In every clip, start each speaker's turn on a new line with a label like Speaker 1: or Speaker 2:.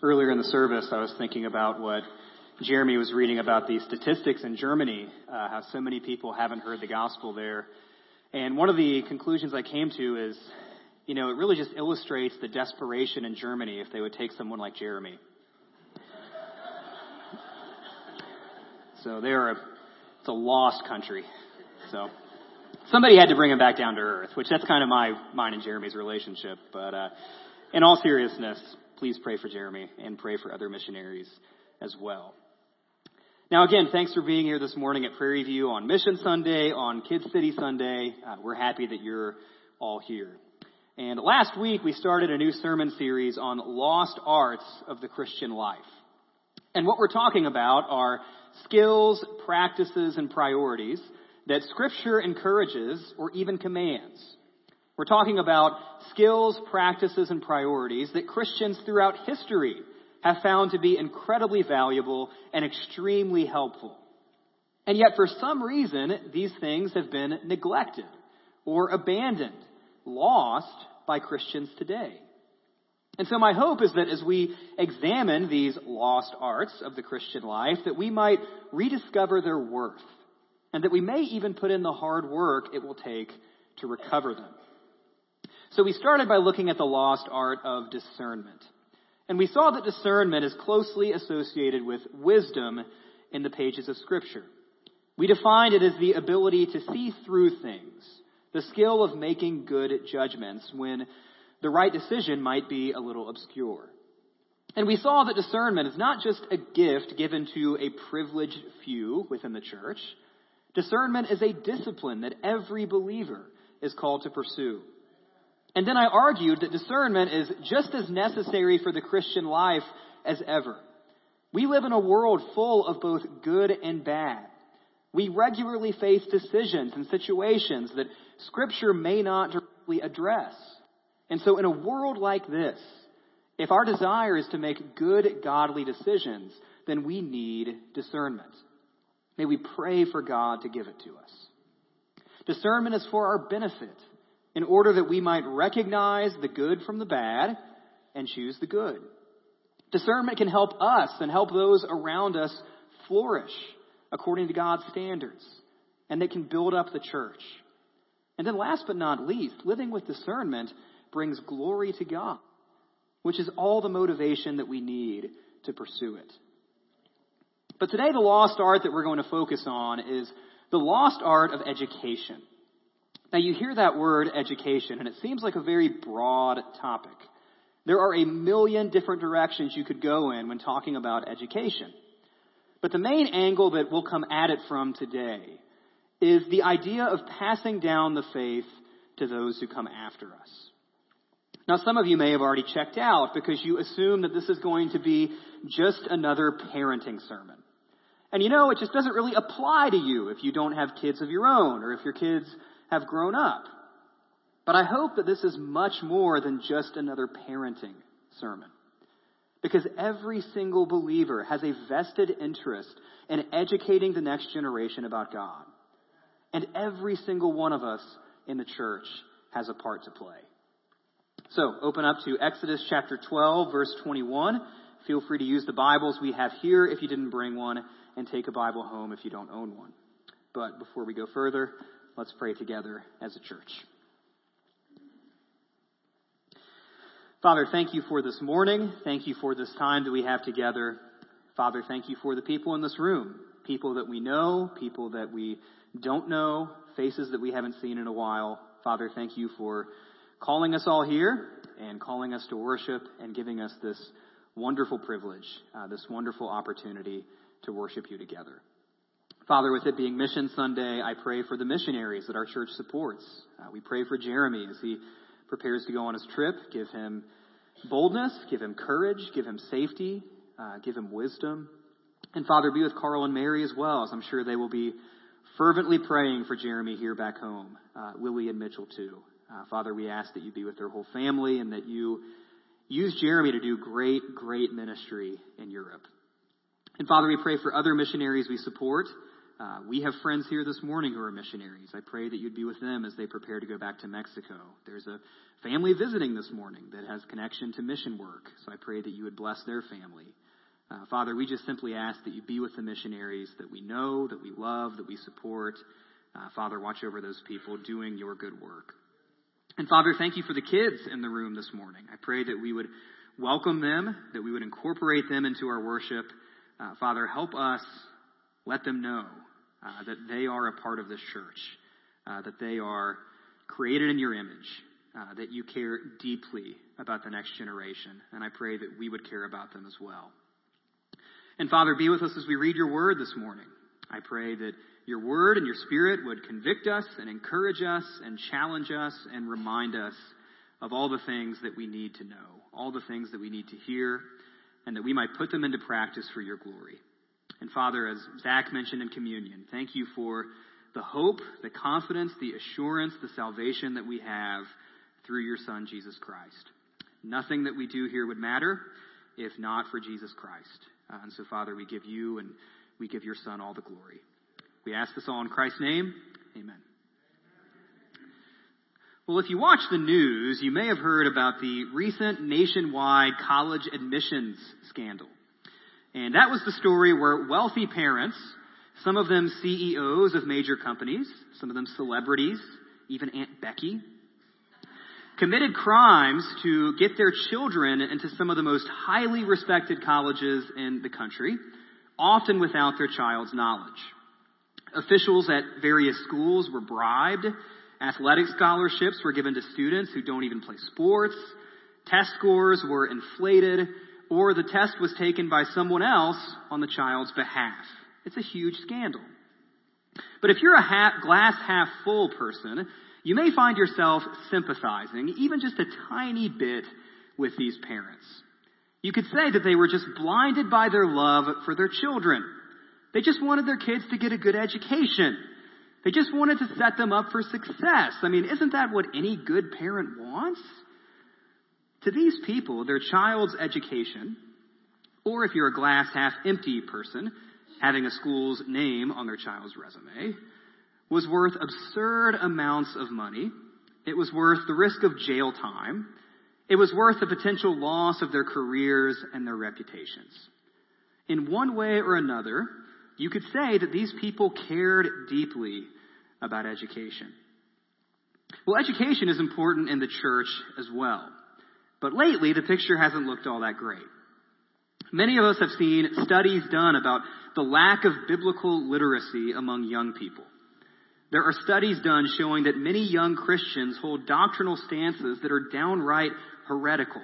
Speaker 1: Earlier in the service, I was thinking about what Jeremy was reading about the statistics in Germany, uh, how so many people haven't heard the gospel there. And one of the conclusions I came to is, you know, it really just illustrates the desperation in Germany if they would take someone like Jeremy. So they are a, it's a lost country. So somebody had to bring him back down to earth, which that's kind of my, mine and Jeremy's relationship. But, uh, in all seriousness, please pray for Jeremy and pray for other missionaries as well. Now again, thanks for being here this morning at Prairie View on Mission Sunday, on Kids City Sunday. Uh, we're happy that you're all here. And last week we started a new sermon series on lost arts of the Christian life. And what we're talking about are skills, practices, and priorities that scripture encourages or even commands. We're talking about skills, practices, and priorities that Christians throughout history have found to be incredibly valuable and extremely helpful. And yet, for some reason, these things have been neglected or abandoned, lost by Christians today. And so my hope is that as we examine these lost arts of the Christian life, that we might rediscover their worth, and that we may even put in the hard work it will take to recover them. So we started by looking at the lost art of discernment. And we saw that discernment is closely associated with wisdom in the pages of Scripture. We defined it as the ability to see through things, the skill of making good judgments when the right decision might be a little obscure. And we saw that discernment is not just a gift given to a privileged few within the church. Discernment is a discipline that every believer is called to pursue. And then I argued that discernment is just as necessary for the Christian life as ever. We live in a world full of both good and bad. We regularly face decisions and situations that Scripture may not directly address. And so in a world like this, if our desire is to make good, godly decisions, then we need discernment. May we pray for God to give it to us. Discernment is for our benefit in order that we might recognize the good from the bad and choose the good. Discernment can help us and help those around us flourish according to God's standards, and they can build up the church. And then last but not least, living with discernment brings glory to God, which is all the motivation that we need to pursue it. But today the lost art that we're going to focus on is the lost art of education. Now you hear that word education and it seems like a very broad topic. There are a million different directions you could go in when talking about education. But the main angle that we'll come at it from today is the idea of passing down the faith to those who come after us. Now some of you may have already checked out because you assume that this is going to be just another parenting sermon. And you know, it just doesn't really apply to you if you don't have kids of your own or if your kids have grown up. But I hope that this is much more than just another parenting sermon. Because every single believer has a vested interest in educating the next generation about God. And every single one of us in the church has a part to play. So, open up to Exodus chapter 12, verse 21. Feel free to use the Bibles we have here if you didn't bring one, and take a Bible home if you don't own one. But before we go further, Let's pray together as a church. Father, thank you for this morning. Thank you for this time that we have together. Father, thank you for the people in this room. People that we know, people that we don't know, faces that we haven't seen in a while. Father, thank you for calling us all here and calling us to worship and giving us this wonderful privilege, uh, this wonderful opportunity to worship you together. Father, with it being Mission Sunday, I pray for the missionaries that our church supports. Uh, we pray for Jeremy as he prepares to go on his trip. Give him boldness, give him courage, give him safety, uh, give him wisdom. And Father, be with Carl and Mary as well, as I'm sure they will be fervently praying for Jeremy here back home, uh, and Mitchell too. Uh, Father, we ask that you be with their whole family and that you use Jeremy to do great, great ministry in Europe. And Father, we pray for other missionaries we support. Uh, we have friends here this morning who are missionaries. I pray that you'd be with them as they prepare to go back to Mexico. There's a family visiting this morning that has connection to mission work, so I pray that you would bless their family. Uh, Father, we just simply ask that you be with the missionaries that we know, that we love, that we support. Uh, Father, watch over those people doing your good work. And Father, thank you for the kids in the room this morning. I pray that we would welcome them, that we would incorporate them into our worship. Uh, Father, help us let them know uh, that they are a part of this church, uh, that they are created in your image, uh, that you care deeply about the next generation. And I pray that we would care about them as well. And Father, be with us as we read your word this morning. I pray that your word and your spirit would convict us and encourage us and challenge us and remind us of all the things that we need to know, all the things that we need to hear, and that we might put them into practice for your glory. And Father, as Zach mentioned in communion, thank you for the hope, the confidence, the assurance, the salvation that we have through your Son, Jesus Christ. Nothing that we do here would matter if not for Jesus Christ. Uh, and so, Father, we give you and we give your Son all the glory. We ask this all in Christ's name. Amen. Well, if you watch the news, you may have heard about the recent nationwide college admissions scandal. And that was the story where wealthy parents, some of them CEOs of major companies, some of them celebrities, even Aunt Becky, committed crimes to get their children into some of the most highly respected colleges in the country, often without their child's knowledge. Officials at various schools were bribed. Athletic scholarships were given to students who don't even play sports. Test scores were inflated or the test was taken by someone else on the child's behalf. It's a huge scandal. But if you're a half, glass half full person, you may find yourself sympathizing even just a tiny bit with these parents. You could say that they were just blinded by their love for their children. They just wanted their kids to get a good education. They just wanted to set them up for success. I mean, isn't that what any good parent wants? To these people, their child's education, or if you're a glass half empty person, having a school's name on their child's resume, was worth absurd amounts of money. It was worth the risk of jail time. It was worth the potential loss of their careers and their reputations. In one way or another, you could say that these people cared deeply about education. Well, education is important in the church as well. But lately, the picture hasn't looked all that great. Many of us have seen studies done about the lack of biblical literacy among young people. There are studies done showing that many young Christians hold doctrinal stances that are downright heretical.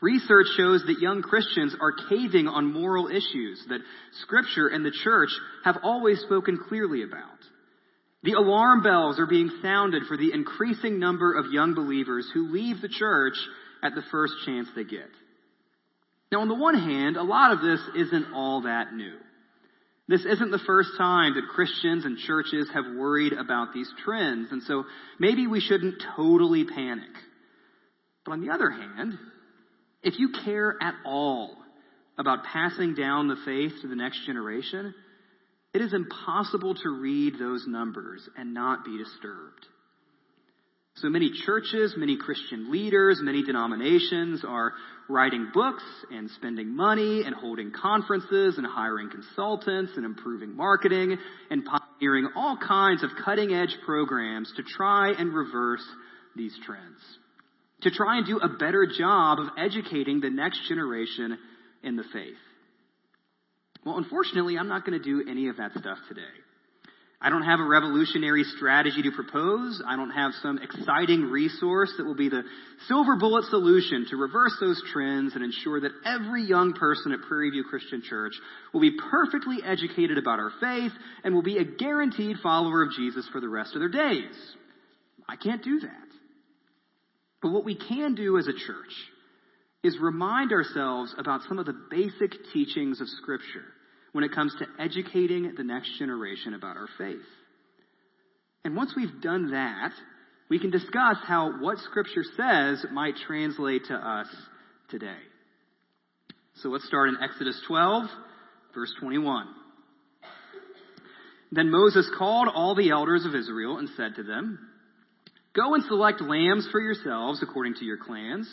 Speaker 1: Research shows that young Christians are caving on moral issues that Scripture and the church have always spoken clearly about. The alarm bells are being sounded for the increasing number of young believers who leave the church at the first chance they get. Now, on the one hand, a lot of this isn't all that new. This isn't the first time that Christians and churches have worried about these trends, and so maybe we shouldn't totally panic. But on the other hand, if you care at all about passing down the faith to the next generation, it is impossible to read those numbers and not be disturbed. So many churches, many Christian leaders, many denominations are writing books and spending money and holding conferences and hiring consultants and improving marketing and pioneering all kinds of cutting edge programs to try and reverse these trends. To try and do a better job of educating the next generation in the faith. Well, unfortunately, I'm not going to do any of that stuff today. I don't have a revolutionary strategy to propose. I don't have some exciting resource that will be the silver bullet solution to reverse those trends and ensure that every young person at Prairie View Christian Church will be perfectly educated about our faith and will be a guaranteed follower of Jesus for the rest of their days. I can't do that. But what we can do as a church is remind ourselves about some of the basic teachings of Scripture when it comes to educating the next generation about our faith. And once we've done that, we can discuss how what Scripture says might translate to us today. So let's start in Exodus 12, verse 21. Then Moses called all the elders of Israel and said to them, Go and select lambs for yourselves according to your clans,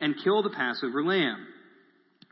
Speaker 1: and kill the Passover lamb.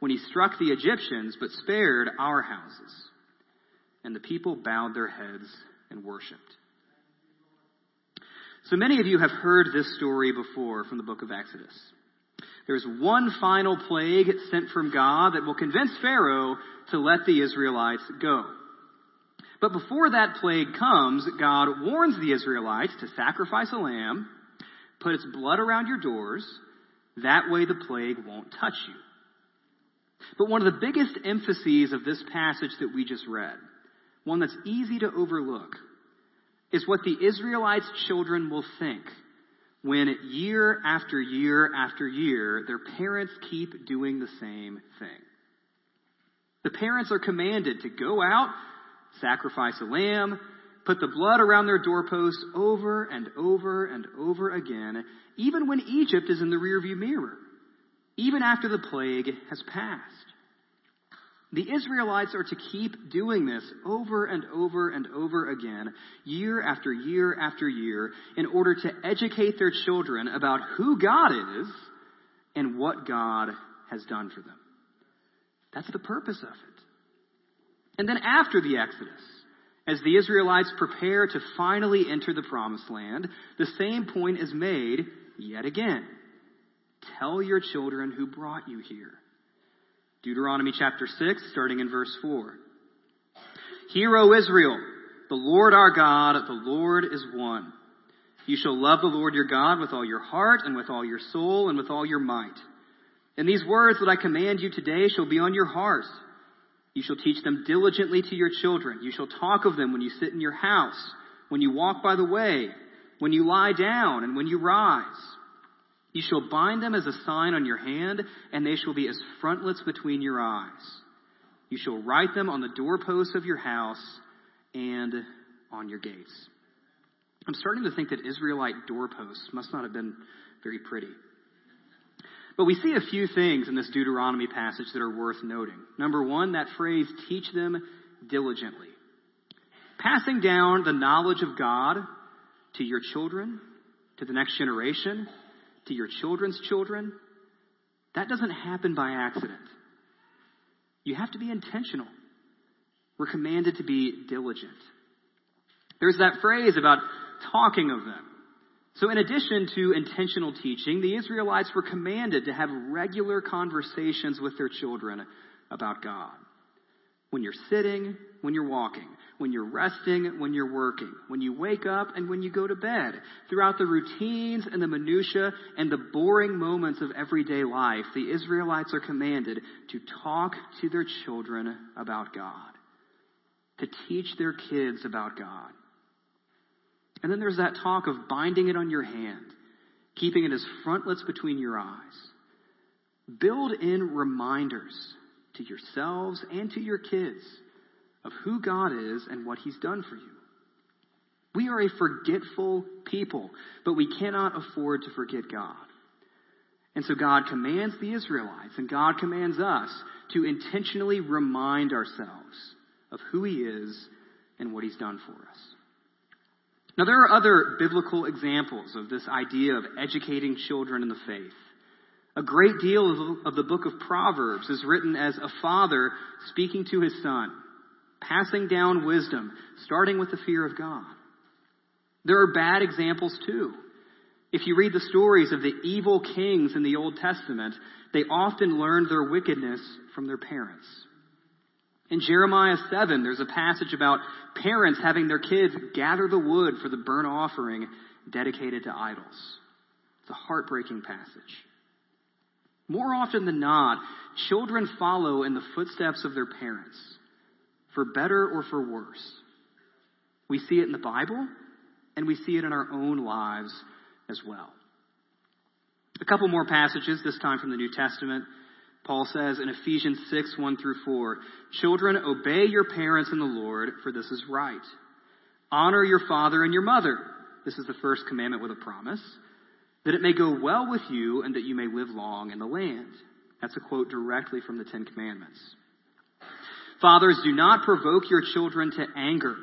Speaker 1: when he struck the Egyptians, but spared our houses. And the people bowed their heads and worshiped. So many of you have heard this story before from the book of Exodus. There's one final plague sent from God that will convince Pharaoh to let the Israelites go. But before that plague comes, God warns the Israelites to sacrifice a lamb Put its blood around your doors. That way the plague won't touch you. But one of the biggest emphases of this passage that we just read, one that's easy to overlook, is what the Israelites' children will think when year after year after year their parents keep doing the same thing. The parents are commanded to go out, sacrifice a lamb, put the blood around their doorposts over and over and over again, even when Egypt is in the rearview mirror, even after the plague has passed. The Israelites are to keep doing this over and over and over again, year after year after year, in order to educate their children about who God is and what God has done for them. That's the purpose of it. And then after the Exodus, as the Israelites prepare to finally enter the promised land, the same point is made yet again. Tell your children who brought you here. Deuteronomy chapter 6, starting in verse 4. Hear, O Israel, the Lord our God, the Lord is one. You shall love the Lord your God with all your heart and with all your soul and with all your might. And these words that I command you today shall be on your heart. You shall teach them diligently to your children. You shall talk of them when you sit in your house, when you walk by the way, when you lie down, and when you rise. You shall bind them as a sign on your hand, and they shall be as frontlets between your eyes. You shall write them on the doorposts of your house and on your gates. I'm starting to think that Israelite doorposts must not have been very pretty. But we see a few things in this Deuteronomy passage that are worth noting. Number one, that phrase, teach them diligently. Passing down the knowledge of God to your children, to the next generation, to your children's children, that doesn't happen by accident. You have to be intentional. We're commanded to be diligent. There's that phrase about talking of them. So, in addition to intentional teaching, the Israelites were commanded to have regular conversations with their children about God. When you're sitting, when you're walking, when you're resting, when you're working, when you wake up and when you go to bed. Throughout the routines and the minutiae and the boring moments of everyday life, the Israelites are commanded to talk to their children about God, to teach their kids about God. And then there's that talk of binding it on your hand, keeping it as frontlets between your eyes. Build in reminders to yourselves and to your kids of who God is and what He's done for you. We are a forgetful people, but we cannot afford to forget God. And so God commands the Israelites and God commands us to intentionally remind ourselves of who He is and what He's done for us. Now, there are other biblical examples of this idea of educating children in the faith. A great deal of the book of Proverbs is written as a father speaking to his son, passing down wisdom, starting with the fear of God. There are bad examples too. If you read the stories of the evil kings in the Old Testament, they often learned their wickedness from their parents. In Jeremiah 7, there's a passage about parents having their kids gather the wood for the burnt offering dedicated to idols. It's a heartbreaking passage. More often than not, children follow in the footsteps of their parents, for better or for worse. We see it in the Bible, and we see it in our own lives as well. A couple more passages, this time from the New Testament. Paul says in Ephesians 6, 1 through 4, Children, obey your parents in the Lord, for this is right. Honor your father and your mother. This is the first commandment with a promise. That it may go well with you and that you may live long in the land. That's a quote directly from the Ten Commandments. Fathers, do not provoke your children to anger,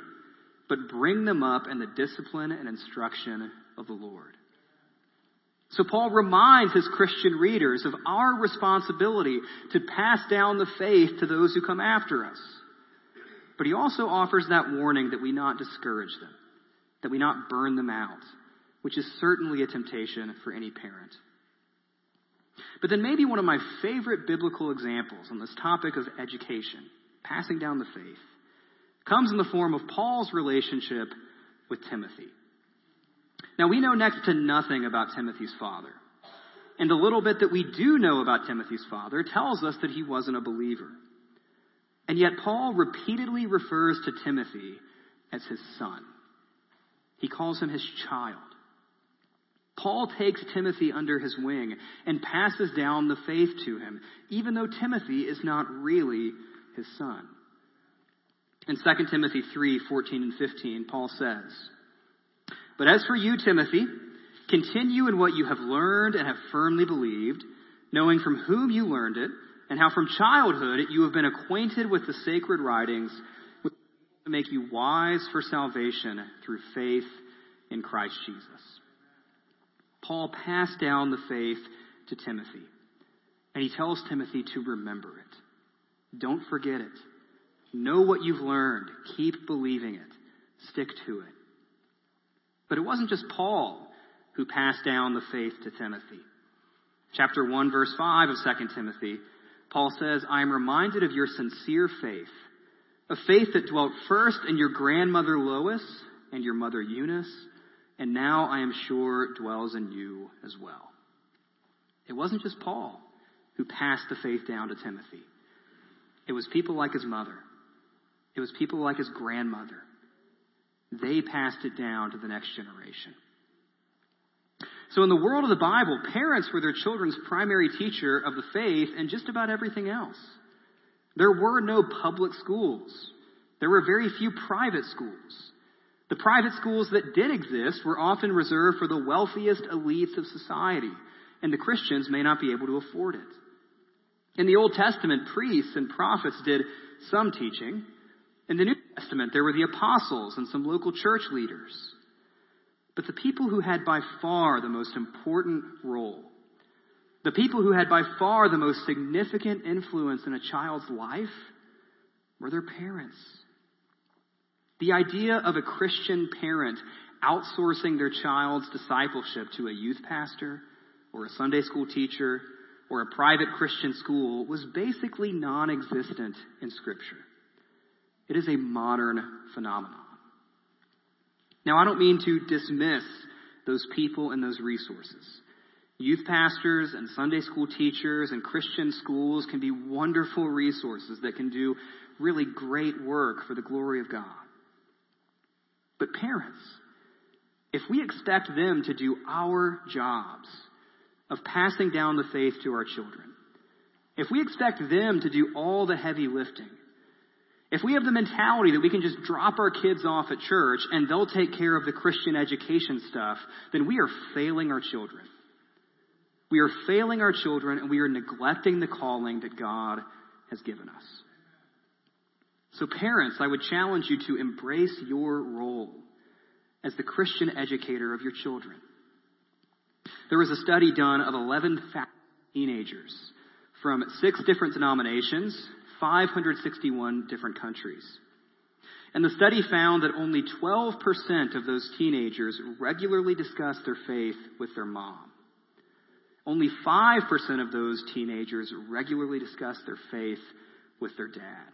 Speaker 1: but bring them up in the discipline and instruction of the Lord. So Paul reminds his Christian readers of our responsibility to pass down the faith to those who come after us. But he also offers that warning that we not discourage them, that we not burn them out, which is certainly a temptation for any parent. But then maybe one of my favorite biblical examples on this topic of education, passing down the faith, comes in the form of Paul's relationship with Timothy. Now, we know next to nothing about Timothy's father. And the little bit that we do know about Timothy's father tells us that he wasn't a believer. And yet, Paul repeatedly refers to Timothy as his son. He calls him his child. Paul takes Timothy under his wing and passes down the faith to him, even though Timothy is not really his son. In 2 Timothy 3 14 and 15, Paul says, but as for you, Timothy, continue in what you have learned and have firmly believed, knowing from whom you learned it, and how from childhood you have been acquainted with the sacred writings, which make you wise for salvation through faith in Christ Jesus. Paul passed down the faith to Timothy, and he tells Timothy to remember it. Don't forget it. Know what you've learned. Keep believing it. Stick to it. But it wasn't just Paul who passed down the faith to Timothy. Chapter 1, verse 5 of 2 Timothy, Paul says, I am reminded of your sincere faith, a faith that dwelt first in your grandmother Lois and your mother Eunice, and now I am sure dwells in you as well. It wasn't just Paul who passed the faith down to Timothy. It was people like his mother. It was people like his grandmother. They passed it down to the next generation. So in the world of the Bible, parents were their children's primary teacher of the faith and just about everything else. There were no public schools. There were very few private schools. The private schools that did exist were often reserved for the wealthiest elites of society, and the Christians may not be able to afford it. In the Old Testament, priests and prophets did some teaching, in the New Testament, there were the apostles and some local church leaders. But the people who had by far the most important role, the people who had by far the most significant influence in a child's life, were their parents. The idea of a Christian parent outsourcing their child's discipleship to a youth pastor or a Sunday school teacher or a private Christian school was basically non existent in Scripture. It is a modern phenomenon. Now, I don't mean to dismiss those people and those resources. Youth pastors and Sunday school teachers and Christian schools can be wonderful resources that can do really great work for the glory of God. But parents, if we expect them to do our jobs of passing down the faith to our children, if we expect them to do all the heavy lifting, if we have the mentality that we can just drop our kids off at church and they'll take care of the Christian education stuff, then we are failing our children. We are failing our children and we are neglecting the calling that God has given us. So, parents, I would challenge you to embrace your role as the Christian educator of your children. There was a study done of 11 teenagers from six different denominations 561 different countries. And the study found that only 12% of those teenagers regularly discussed their faith with their mom. Only 5% of those teenagers regularly discussed their faith with their dad.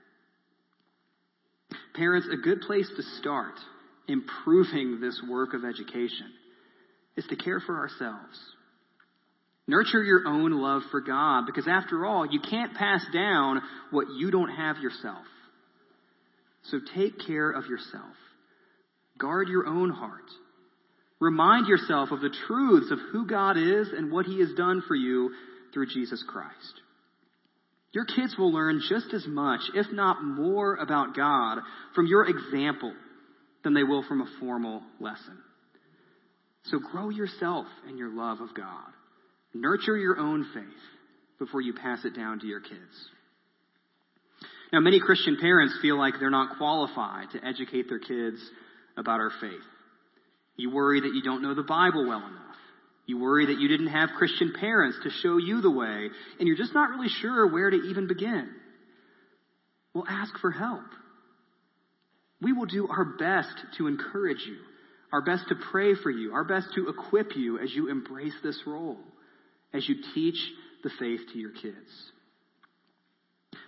Speaker 1: Parents, a good place to start improving this work of education is to care for ourselves. Nurture your own love for God because after all, you can't pass down what you don't have yourself. So take care of yourself. Guard your own heart. Remind yourself of the truths of who God is and what He has done for you through Jesus Christ. Your kids will learn just as much, if not more, about God from your example than they will from a formal lesson. So grow yourself in your love of God. Nurture your own faith before you pass it down to your kids. Now, many Christian parents feel like they're not qualified to educate their kids about our faith. You worry that you don't know the Bible well enough. You worry that you didn't have Christian parents to show you the way, and you're just not really sure where to even begin. Well, ask for help. We will do our best to encourage you, our best to pray for you, our best to equip you as you embrace this role, as you teach the faith to your kids.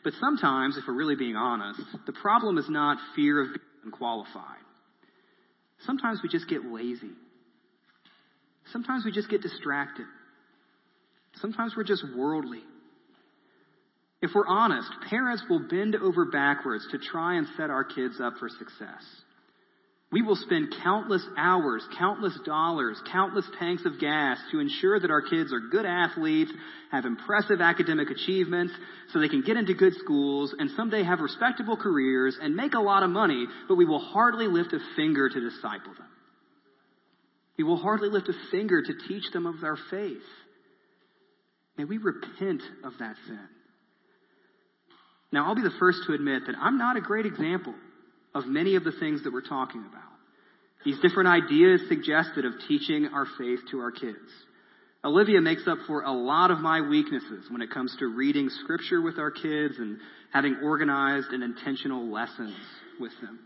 Speaker 1: But sometimes, if we're really being honest, the problem is not fear of being unqualified. Sometimes we just get lazy. Sometimes we just get distracted. Sometimes we're just worldly. If we're honest, parents will bend over backwards to try and set our kids up for success. We will spend countless hours, countless dollars, countless tanks of gas to ensure that our kids are good athletes, have impressive academic achievements, so they can get into good schools and someday have respectable careers and make a lot of money, but we will hardly lift a finger to disciple them. We will hardly lift a finger to teach them of their faith. May we repent of that sin. Now, I'll be the first to admit that I'm not a great example of many of the things that we're talking about. These different ideas suggested of teaching our faith to our kids. Olivia makes up for a lot of my weaknesses when it comes to reading scripture with our kids and having organized and intentional lessons with them.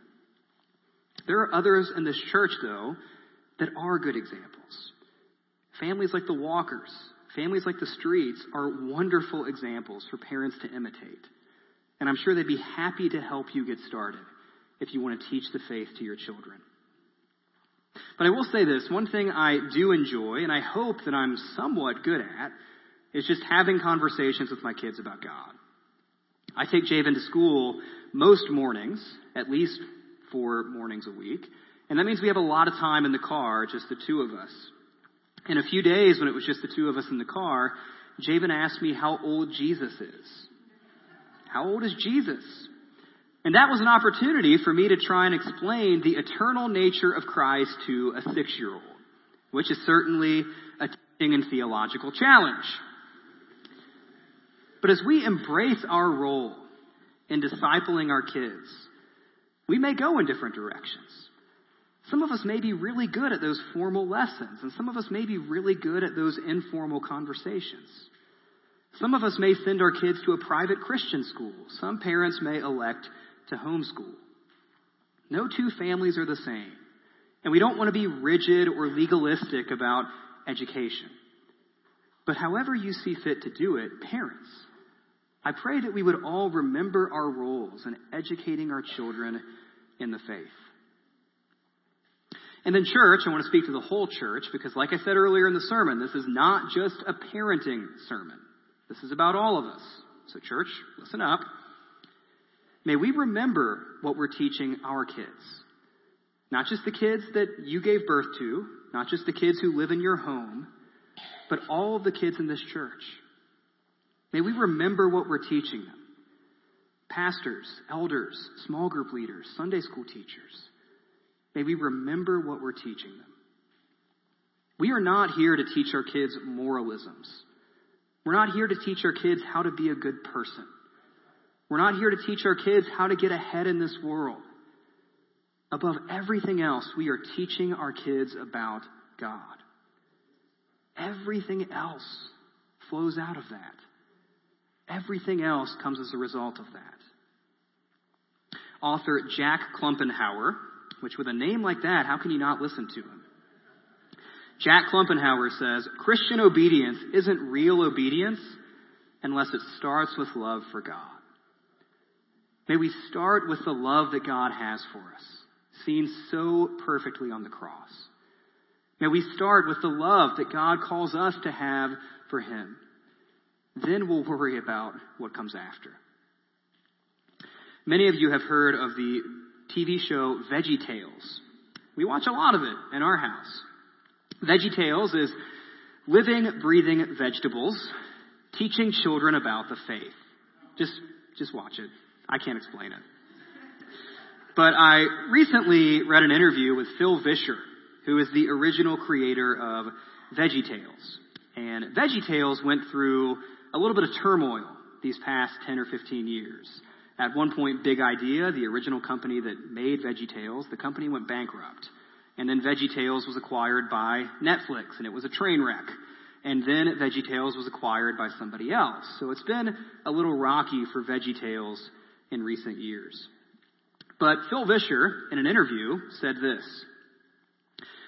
Speaker 1: There are others in this church, though, that are good examples. Families like the Walkers, families like the Streets are wonderful examples for parents to imitate. And I'm sure they'd be happy to help you get started if you want to teach the faith to your children. But I will say this one thing I do enjoy, and I hope that I'm somewhat good at, is just having conversations with my kids about God. I take Javen to school most mornings, at least four mornings a week, and that means we have a lot of time in the car, just the two of us. In a few days, when it was just the two of us in the car, Javen asked me how old Jesus is. How old is Jesus? And that was an opportunity for me to try and explain the eternal nature of Christ to a six year old, which is certainly a teaching and theological challenge. But as we embrace our role in discipling our kids, we may go in different directions. Some of us may be really good at those formal lessons, and some of us may be really good at those informal conversations. Some of us may send our kids to a private Christian school. Some parents may elect to homeschool. No two families are the same. And we don't want to be rigid or legalistic about education. But however you see fit to do it, parents, I pray that we would all remember our roles in educating our children in the faith. And then church, I want to speak to the whole church because like I said earlier in the sermon, this is not just a parenting sermon. This is about all of us. So church, listen up. May we remember what we're teaching our kids. Not just the kids that you gave birth to, not just the kids who live in your home, but all of the kids in this church. May we remember what we're teaching them. Pastors, elders, small group leaders, Sunday school teachers. May we remember what we're teaching them. We are not here to teach our kids moralisms. We're not here to teach our kids how to be a good person. We're not here to teach our kids how to get ahead in this world. Above everything else, we are teaching our kids about God. Everything else flows out of that. Everything else comes as a result of that. author Jack Klumpenhower, which with a name like that, how can you not listen to him? Jack Klumpenhower says, Christian obedience isn't real obedience unless it starts with love for God. May we start with the love that God has for us, seen so perfectly on the cross. May we start with the love that God calls us to have for Him. Then we'll worry about what comes after. Many of you have heard of the TV show Veggie Tales. We watch a lot of it in our house. Veggie Tales is living, breathing vegetables teaching children about the faith. Just, just watch it. I can't explain it. But I recently read an interview with Phil Vischer, who is the original creator of Veggie Tales. And Veggie Tales went through a little bit of turmoil these past 10 or 15 years. At one point, Big Idea, the original company that made Veggie Tales, the company went bankrupt. And then Veggie Tales was acquired by Netflix, and it was a train wreck. And then Veggie Tales was acquired by somebody else. So it's been a little rocky for Veggie Tales in recent years. But Phil Vischer, in an interview, said this.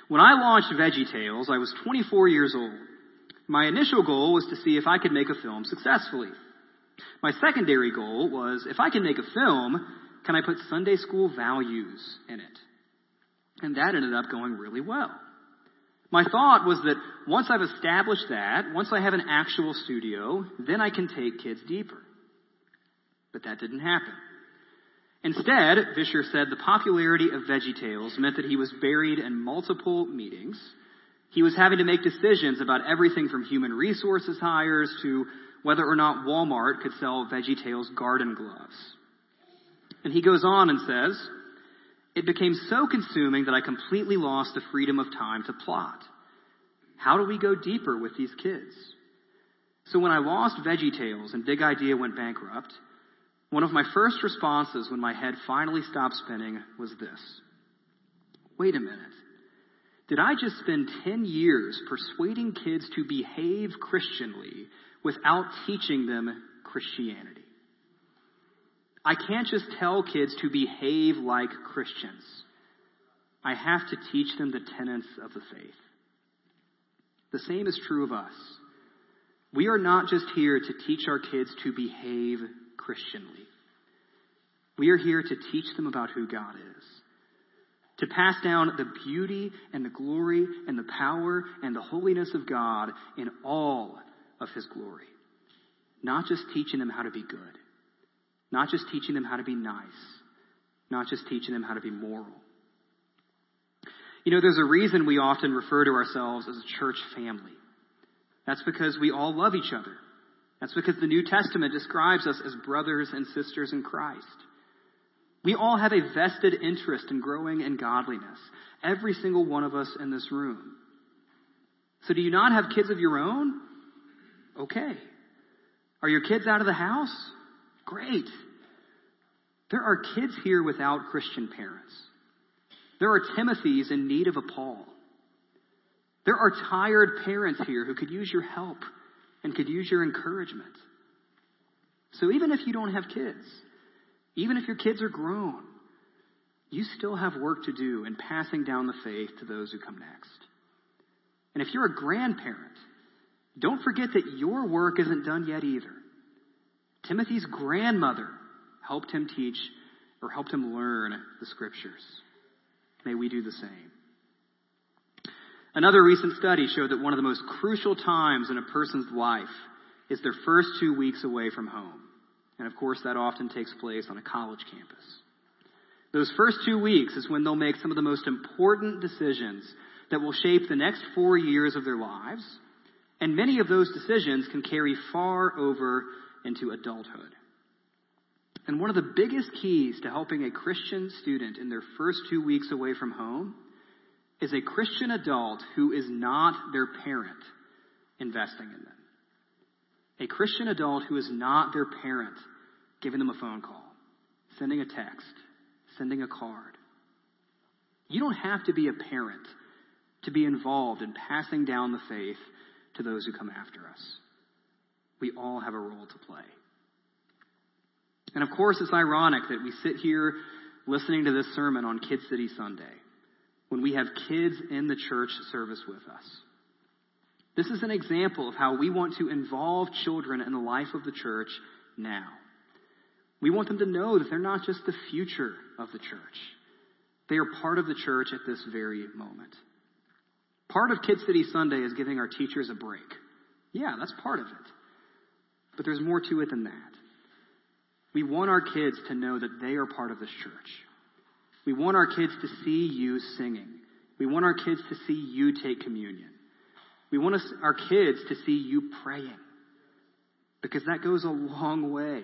Speaker 1: When I launched Veggie Tales, I was 24 years old. My initial goal was to see if I could make a film successfully. My secondary goal was if I can make a film, can I put Sunday school values in it? And that ended up going really well. My thought was that once I've established that, once I have an actual studio, then I can take kids deeper. But that didn't happen. Instead, Vischer said the popularity of VeggieTales meant that he was buried in multiple meetings. He was having to make decisions about everything from human resources hires to whether or not Walmart could sell VeggieTales garden gloves. And he goes on and says, it became so consuming that I completely lost the freedom of time to plot. How do we go deeper with these kids? So when I lost VeggieTales and Big Idea went bankrupt, one of my first responses when my head finally stopped spinning was this. Wait a minute. Did I just spend 10 years persuading kids to behave Christianly without teaching them Christianity? I can't just tell kids to behave like Christians. I have to teach them the tenets of the faith. The same is true of us. We are not just here to teach our kids to behave Christianly. We are here to teach them about who God is. To pass down the beauty and the glory and the power and the holiness of God in all of His glory. Not just teaching them how to be good. Not just teaching them how to be nice, not just teaching them how to be moral. You know, there's a reason we often refer to ourselves as a church family. That's because we all love each other. That's because the New Testament describes us as brothers and sisters in Christ. We all have a vested interest in growing in godliness. Every single one of us in this room. So do you not have kids of your own? Okay. Are your kids out of the house? Great. There are kids here without Christian parents. There are Timothys in need of a Paul. There are tired parents here who could use your help and could use your encouragement. So even if you don't have kids, even if your kids are grown, you still have work to do in passing down the faith to those who come next. And if you're a grandparent, don't forget that your work isn't done yet either. Timothy's grandmother helped him teach or helped him learn the scriptures. May we do the same. Another recent study showed that one of the most crucial times in a person's life is their first two weeks away from home. And of course, that often takes place on a college campus. Those first two weeks is when they'll make some of the most important decisions that will shape the next four years of their lives. And many of those decisions can carry far over into adulthood. And one of the biggest keys to helping a Christian student in their first two weeks away from home is a Christian adult who is not their parent investing in them. A Christian adult who is not their parent giving them a phone call, sending a text, sending a card. You don't have to be a parent to be involved in passing down the faith to those who come after us we all have a role to play. And of course, it's ironic that we sit here listening to this sermon on Kid City Sunday when we have kids in the church service with us. This is an example of how we want to involve children in the life of the church now. We want them to know that they're not just the future of the church. They are part of the church at this very moment. Part of Kid City Sunday is giving our teachers a break. Yeah, that's part of it. But there's more to it than that. We want our kids to know that they are part of this church. We want our kids to see you singing. We want our kids to see you take communion. We want us, our kids to see you praying. Because that goes a long way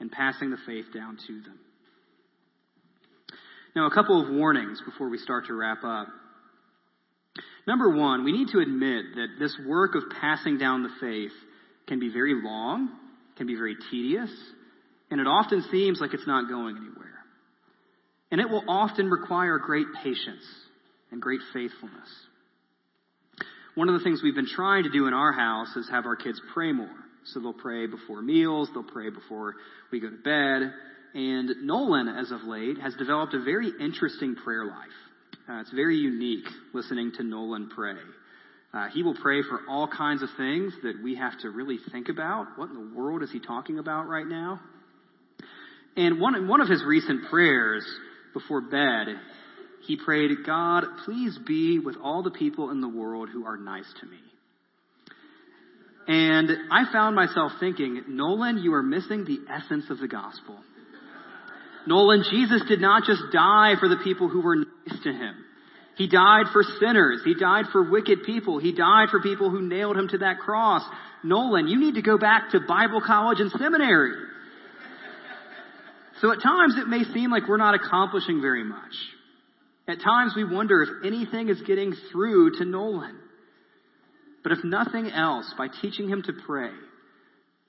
Speaker 1: in passing the faith down to them. Now, a couple of warnings before we start to wrap up. Number one, we need to admit that this work of passing down the faith can be very long, can be very tedious, and it often seems like it's not going anywhere. And it will often require great patience and great faithfulness. One of the things we've been trying to do in our house is have our kids pray more. So they'll pray before meals, they'll pray before we go to bed. And Nolan, as of late, has developed a very interesting prayer life. Uh, it's very unique listening to Nolan pray. Uh, he will pray for all kinds of things that we have to really think about. What in the world is he talking about right now? And one, one of his recent prayers before bed, he prayed, God, please be with all the people in the world who are nice to me. And I found myself thinking, Nolan, you are missing the essence of the gospel. Nolan, Jesus did not just die for the people who were to him. He died for sinners. He died for wicked people. He died for people who nailed him to that cross. Nolan, you need to go back to Bible college and seminary. So at times it may seem like we're not accomplishing very much. At times we wonder if anything is getting through to Nolan. But if nothing else, by teaching him to pray,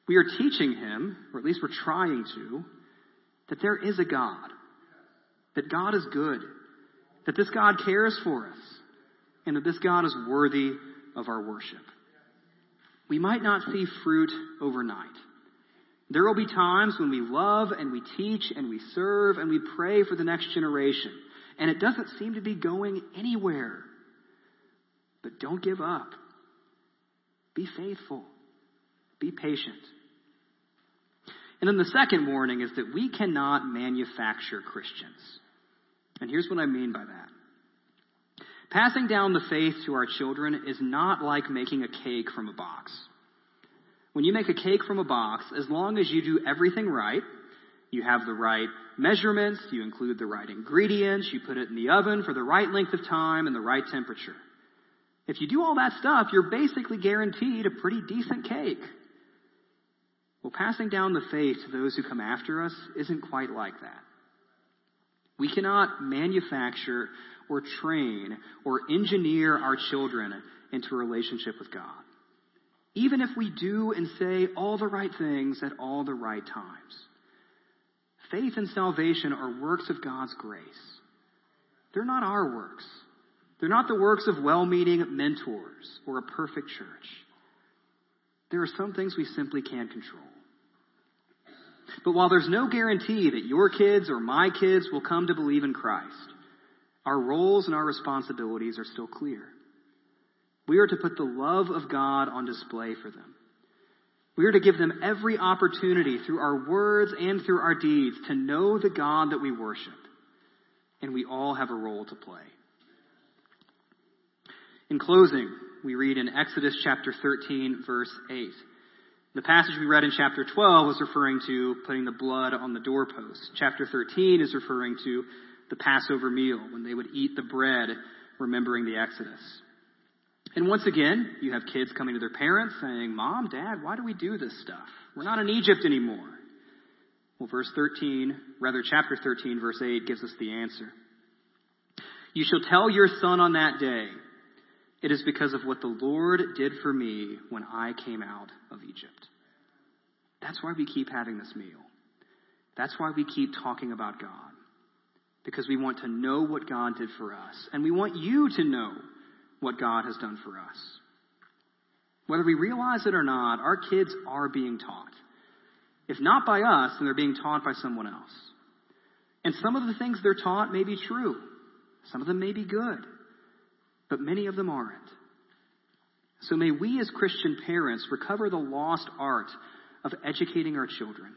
Speaker 1: we are teaching him, or at least we're trying to, that there is a God. That God is good. That this God cares for us. And that this God is worthy of our worship. We might not see fruit overnight. There will be times when we love and we teach and we serve and we pray for the next generation. And it doesn't seem to be going anywhere. But don't give up. Be faithful. Be patient. And then the second warning is that we cannot manufacture Christians. And here's what I mean by that. Passing down the faith to our children is not like making a cake from a box. When you make a cake from a box, as long as you do everything right, you have the right measurements, you include the right ingredients, you put it in the oven for the right length of time and the right temperature. If you do all that stuff, you're basically guaranteed a pretty decent cake. Well, passing down the faith to those who come after us isn't quite like that. We cannot manufacture or train or engineer our children into a relationship with God even if we do and say all the right things at all the right times. Faith and salvation are works of God's grace. They're not our works. They're not the works of well meaning mentors or a perfect church. There are some things we simply can't control. But while there's no guarantee that your kids or my kids will come to believe in Christ, our roles and our responsibilities are still clear. We are to put the love of God on display for them. We are to give them every opportunity through our words and through our deeds to know the God that we worship. And we all have a role to play. In closing, we read in Exodus chapter 13, verse 8. The passage we read in chapter 12 was referring to putting the blood on the doorpost. Chapter 13 is referring to the Passover meal, when they would eat the bread, remembering the Exodus. And once again, you have kids coming to their parents saying, Mom, Dad, why do we do this stuff? We're not in Egypt anymore. Well, verse 13, rather chapter 13, verse 8 gives us the answer. You shall tell your son on that day, it is because of what the Lord did for me when I came out of Egypt. That's why we keep having this meal. That's why we keep talking about God. Because we want to know what God did for us. And we want you to know what God has done for us. Whether we realize it or not, our kids are being taught. If not by us, then they're being taught by someone else. And some of the things they're taught may be true. Some of them may be good. But many of them aren't. So may we as Christian parents recover the lost art of educating our children.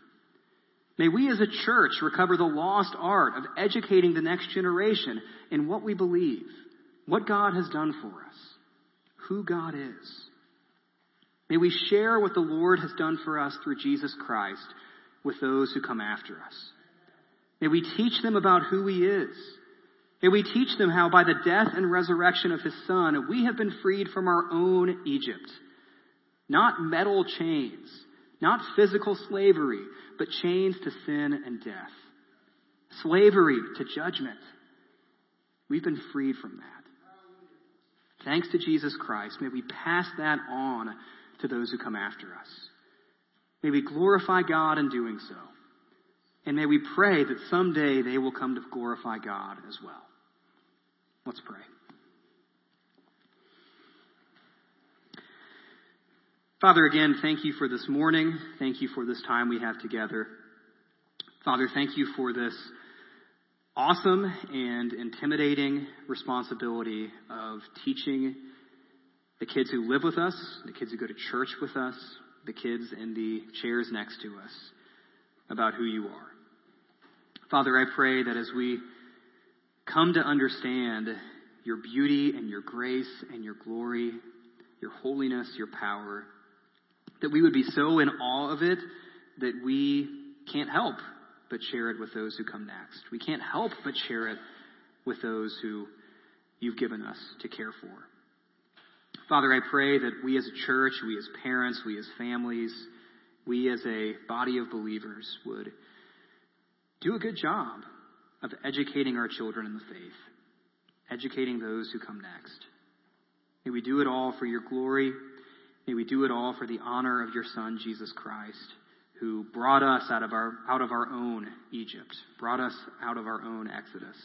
Speaker 1: May we as a church recover the lost art of educating the next generation in what we believe, what God has done for us, who God is. May we share what the Lord has done for us through Jesus Christ with those who come after us. May we teach them about who He is. May we teach them how by the death and resurrection of His Son, we have been freed from our own Egypt. Not metal chains, not physical slavery, but chains to sin and death. Slavery to judgment. We've been freed from that. Thanks to Jesus Christ, may we pass that on to those who come after us. May we glorify God in doing so. And may we pray that someday they will come to glorify God as well. Let's pray. Father, again, thank you for this morning. Thank you for this time we have together. Father, thank you for this awesome and intimidating responsibility of teaching the kids who live with us, the kids who go to church with us, the kids in the chairs next to us about who you are. Father, I pray that as we come to understand your beauty and your grace and your glory, your holiness, your power, that we would be so in awe of it that we can't help but share it with those who come next. We can't help but share it with those who you've given us to care for. Father, I pray that we as a church, we as parents, we as families, we as a body of believers would do a good job of educating our children in the faith, educating those who come next. May we do it all for your glory. May we do it all for the honor of your Son, Jesus Christ, who brought us out of our, out of our own Egypt, brought us out of our own Exodus.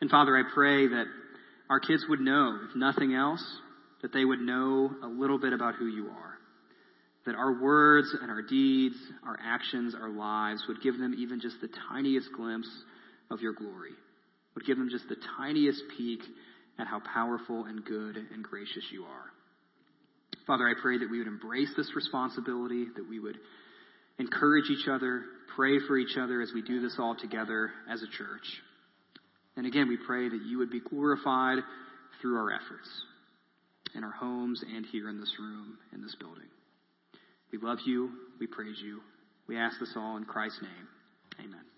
Speaker 1: And Father, I pray that our kids would know, if nothing else, that they would know a little bit about who you are that our words and our deeds, our actions, our lives would give them even just the tiniest glimpse of your glory, would give them just the tiniest peek at how powerful and good and gracious you are. Father, I pray that we would embrace this responsibility, that we would encourage each other, pray for each other as we do this all together as a church. And again, we pray that you would be glorified through our efforts in our homes and here in this room, in this building. We love you. We praise you. We ask this all in Christ's name. Amen.